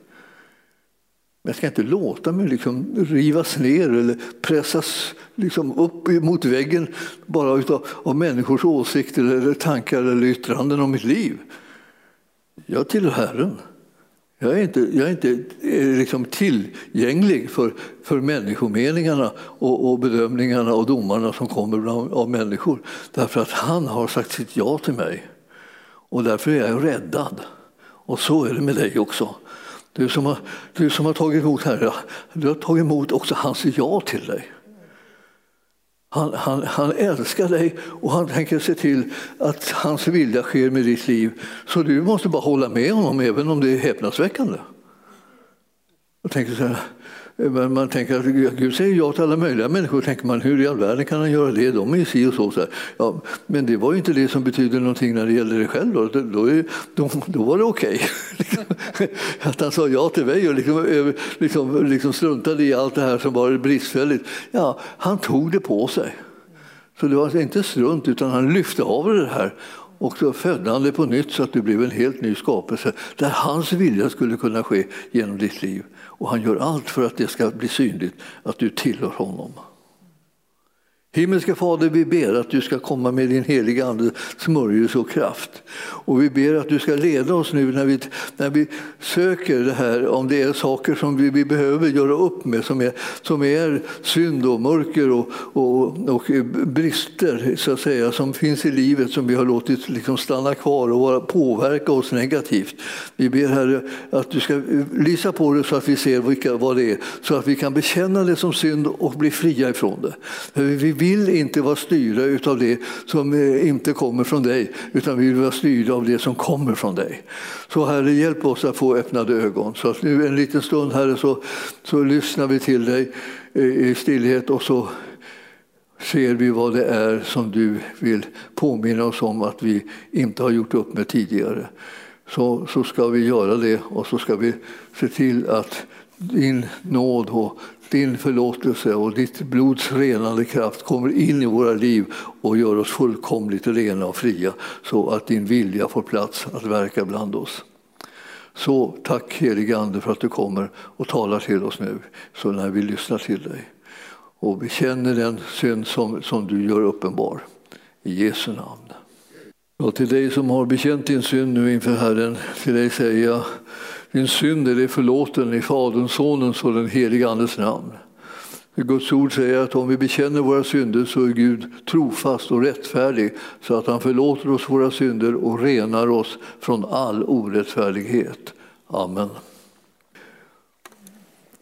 Men jag ska inte låta mig liksom rivas ner eller pressas liksom upp mot väggen bara utav, av människors åsikter eller tankar eller yttranden om mitt liv. Jag tillhör Herren. Jag är inte, jag är inte eh, liksom tillgänglig för, för människomeningarna och, och bedömningarna och domarna som kommer bland, av människor. Därför att han har sagt sitt ja till mig. Och därför är jag räddad. Och så är det med dig också. Du som har, du som har tagit emot Herren, du har tagit emot också hans ja till dig. Han, han, han, älskar dig och han tänker se till att hans vilja sker med ditt liv. Så du måste bara hålla med honom även om det är häpnadsväckande. Jag tänker så här, men man tänker att Gud säger ja till alla möjliga människor. tänker man, hur i all världen kan han göra det? De är ju si och så. så ja, men det var ju inte det som betydde någonting när det gällde dig själv. Då, då, då, då var det okej. Okay. Liksom. att han sa ja till mig och liksom, liksom, liksom struntade i allt det här som var bristfälligt. Ja, han tog det på sig. Så det var alltså inte strunt, utan han lyfte av det här och så födde han det på nytt så att det blev en helt ny skapelse där hans vilja skulle kunna ske genom ditt liv. Och han gör allt för att det ska bli synligt att du tillhör honom. Himmelske Fader, vi ber att du ska komma med din heliga Ande smörjelse och kraft. Och vi ber att du ska leda oss nu när vi, när vi söker det här, om det är saker som vi, vi behöver göra upp med, som är, som är synd och mörker och, och, och brister så att säga, som finns i livet som vi har låtit liksom stanna kvar och vara, påverka oss negativt. Vi ber Herre att du ska lysa på det så att vi ser vilka, vad det är, så att vi kan bekänna det som synd och bli fria ifrån det. Vi vill inte vara styrda av det som eh, inte kommer från dig, utan vi vill vara styrda av det som kommer från dig. Så Herre, hjälp oss att få öppnade ögon. Så att nu en liten stund Herre så, så lyssnar vi till dig eh, i stillhet och så ser vi vad det är som du vill påminna oss om att vi inte har gjort upp med tidigare. Så, så ska vi göra det och så ska vi se till att din nåd och din förlåtelse och ditt blods renande kraft kommer in i våra liv och gör oss fullkomligt rena och fria så att din vilja får plats att verka bland oss. Så tack helige Ande för att du kommer och talar till oss nu så när vi lyssnar till dig. Och vi känner den synd som, som du gör uppenbar. I Jesu namn. Och till dig som har bekänt din synd nu inför Herren, till dig säger jag din synd är förlåten i Faderns, Sonens och den helige Andes namn. Guds ord säger att om vi bekänner våra synder så är Gud trofast och rättfärdig så att han förlåter oss våra synder och renar oss från all orättfärdighet. Amen.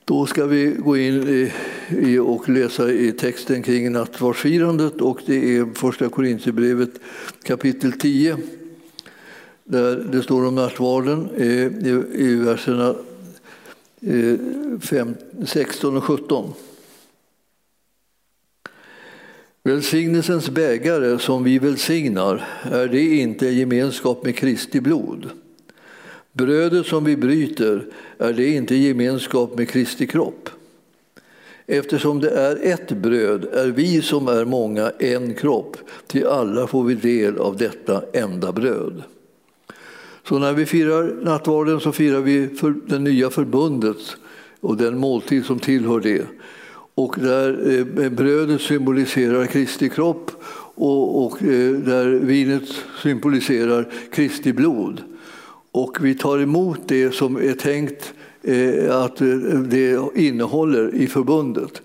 Då ska vi gå in i, och läsa i texten kring nattvardsfirandet och det är första Korinthierbrevet kapitel 10 där det står om nattvarden i, i verserna 16 och 17. Välsignelsens bägare som vi välsignar, är det inte gemenskap med Kristi blod? Brödet som vi bryter, är det inte gemenskap med Kristi kropp? Eftersom det är ett bröd är vi som är många en kropp, till alla får vi del av detta enda bröd. Så när vi firar nattvarden så firar vi för det nya förbundet och den måltid som tillhör det. Och där eh, brödet symboliserar Kristi kropp och, och eh, där vinet symboliserar Kristi blod. Och vi tar emot det som är tänkt eh, att det innehåller i förbundet.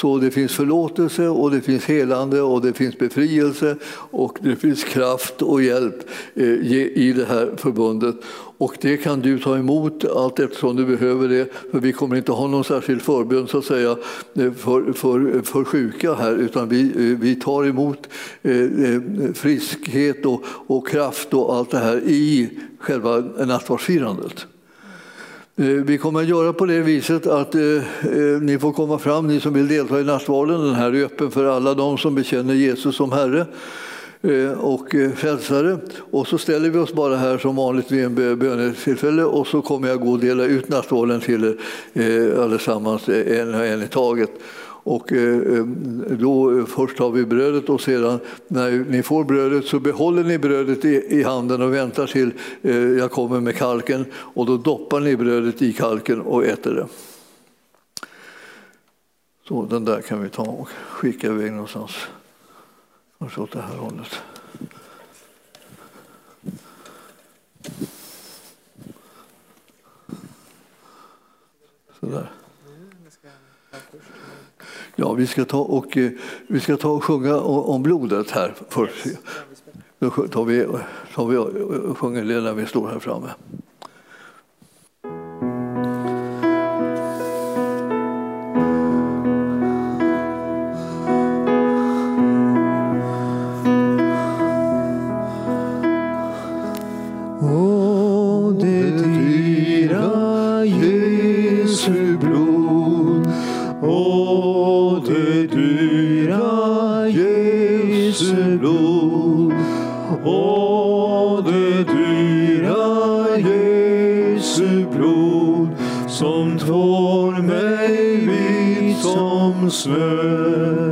Så det finns förlåtelse och det finns helande och det finns befrielse och det finns kraft och hjälp eh, i det här förbundet. Och det kan du ta emot allt eftersom du behöver det. För vi kommer inte ha någon särskild förbön så att säga, eh, för, för, för sjuka här utan vi, eh, vi tar emot friskhet och, och kraft och allt det här i själva nattvardsfirandet. Eh, vi kommer att göra på det viset att eh, eh, ni får komma fram, ni som vill delta i nattvarden. Den här är öppen för alla de som bekänner Jesus som Herre. Eh, och eh, frälsare. Och så ställer vi oss bara här som vanligt vid en bönetillfälle och så kommer jag gå och dela ut nattvarden till er eh, allesammans en och en i taget. Och eh, eh, då först har vi brödet och sedan när ni får brödet så behåller ni brödet i handen och väntar till eh, jag kommer med kalken och då doppar ni brödet i kalken och äter det. Så den där kan vi ta och skicka iväg någonstans. Kanske åt det här hållet. Sådär. Ja, vi ska ta och, eh, vi ska ta och sjunga om blodet här först. Då tar vi, tar vi och sjunger det när vi står här framme. Jesu blod som tvår mig vit som snö.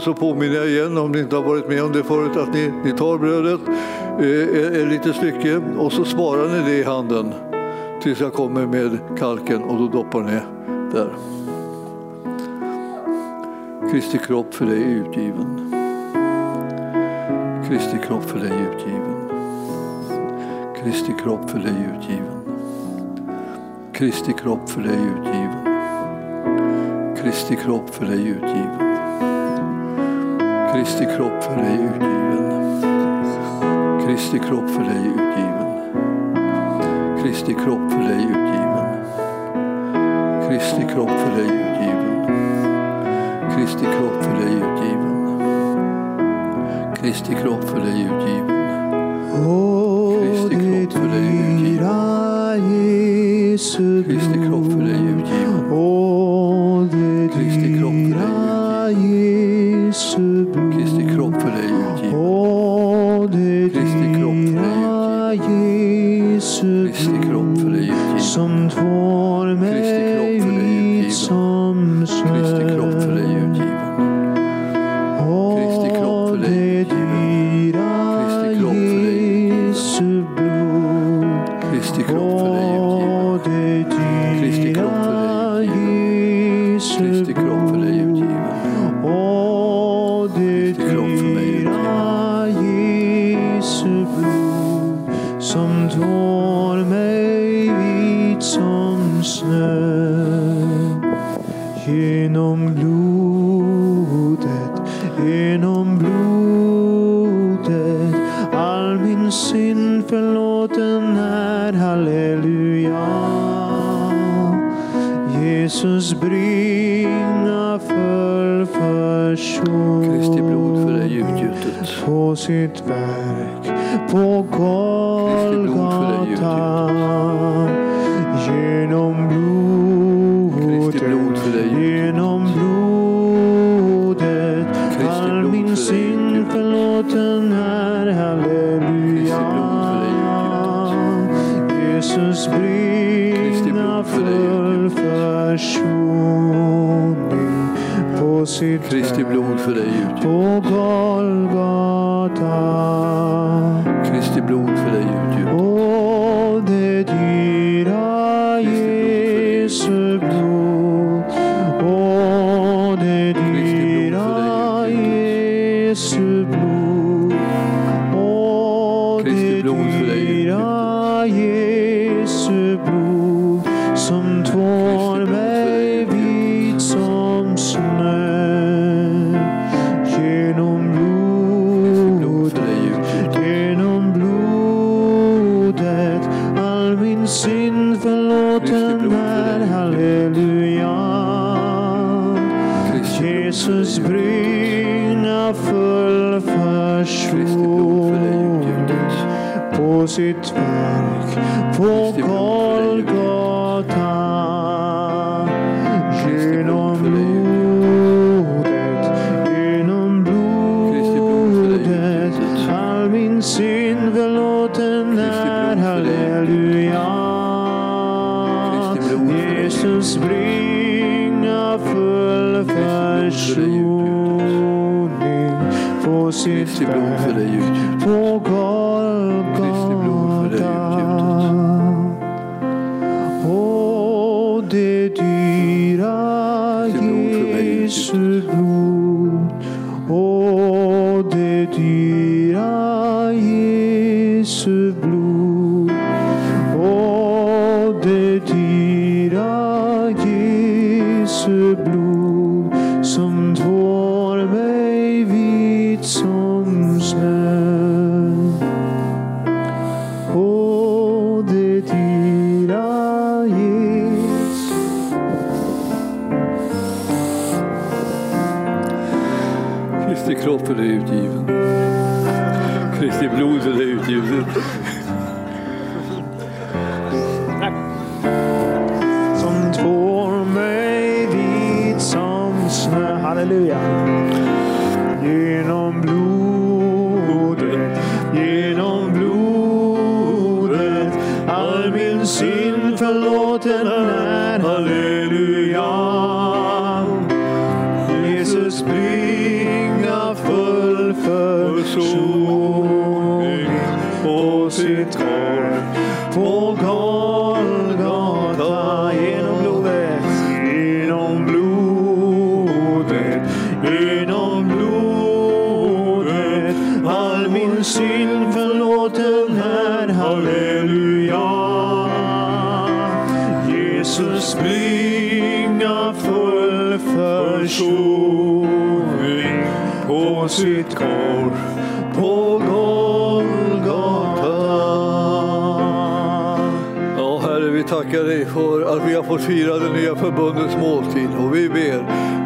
Så påminner jag igen, om ni inte har varit med om det förut, att ni, ni tar brödet, eh, ett litet stycke, och så sparar ni det i handen tills jag kommer med kalken och då doppar ni där. Kristi kropp för dig är utgiven. Kristi kropp för dig är utgiven. Kristi kropp för dig är utgiven. Kristi kropp för dig är utgiven. Kristi kropp för dig utgiven. Kristi kropp för dig utgiven. Kristi kropp för dig utgiven. Kristi kropp för dig utgiven. Kristi kropp för dig utgiven. Kristi kropp för dig utgiven. Kristi kropp för dig utgiven. Kristi kropp för dig utgiven. Kristi kropp för dig utgiven. Kristi sina full. Kristi blod för det ljudgjutet. På sitt verk på Golgata. Genom blodet, genom blodet. All min synd förlåten är. Halleluja. Jesus brinna full försoning sitt Kristi blod för dig utgjut. På Golgata. Kristi blod för dig utgjut. sitt verk på Golgata. Genom blodet, genom blodet, all min synd förlåten är. Halleluja. Jesus bringa full försoning på sitt verk på Golgata. bringa full försoning på sitt kors på gården. tacka dig för att vi har fått fira det nya förbundets måltid och vi ber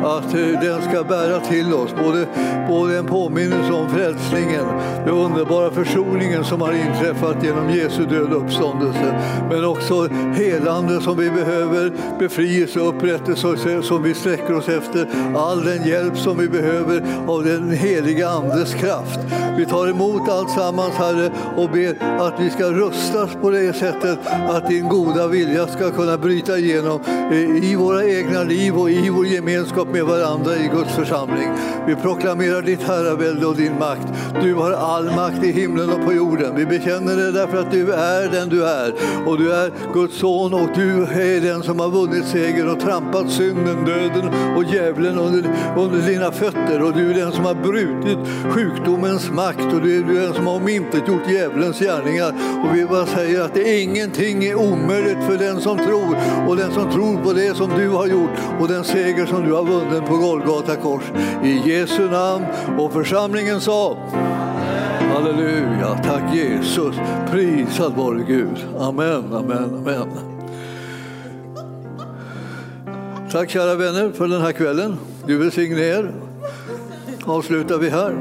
att eh, den ska bära till oss både, både en påminnelse om frälsningen, den underbara försoningen som har inträffat genom Jesu död och uppståndelse, men också helande som vi behöver, befrielse och upprättelse som vi sträcker oss efter, all den hjälp som vi behöver av den heliga Andes kraft. Vi tar emot allt sammans Herre och ber att vi ska rustas på det sättet att din goda vilja ska kunna bryta igenom eh, i våra egna liv och i vår gemenskap med varandra i Guds församling. Vi proklamerar ditt herravälde och din makt. Du har all makt i himlen och på jorden. Vi bekänner det därför att du är den du är och du är Guds son och du är den som har vunnit seger och trampat synden, döden och djävulen under, under dina fötter och du är den som har brutit sjukdomens makt och du är den som har omintetgjort djävulens gärningar. Och vi bara säger att det är ingenting är omöjligt för den som tror och den som tror på det som du har gjort och den seger som du har vunnit på Golgata kors. I Jesu namn och församlingen sa Halleluja, tack Jesus. Prisad vare Gud. Amen, amen, amen. Tack kära vänner för den här kvällen. Gud välsigne er. Avslutar vi här.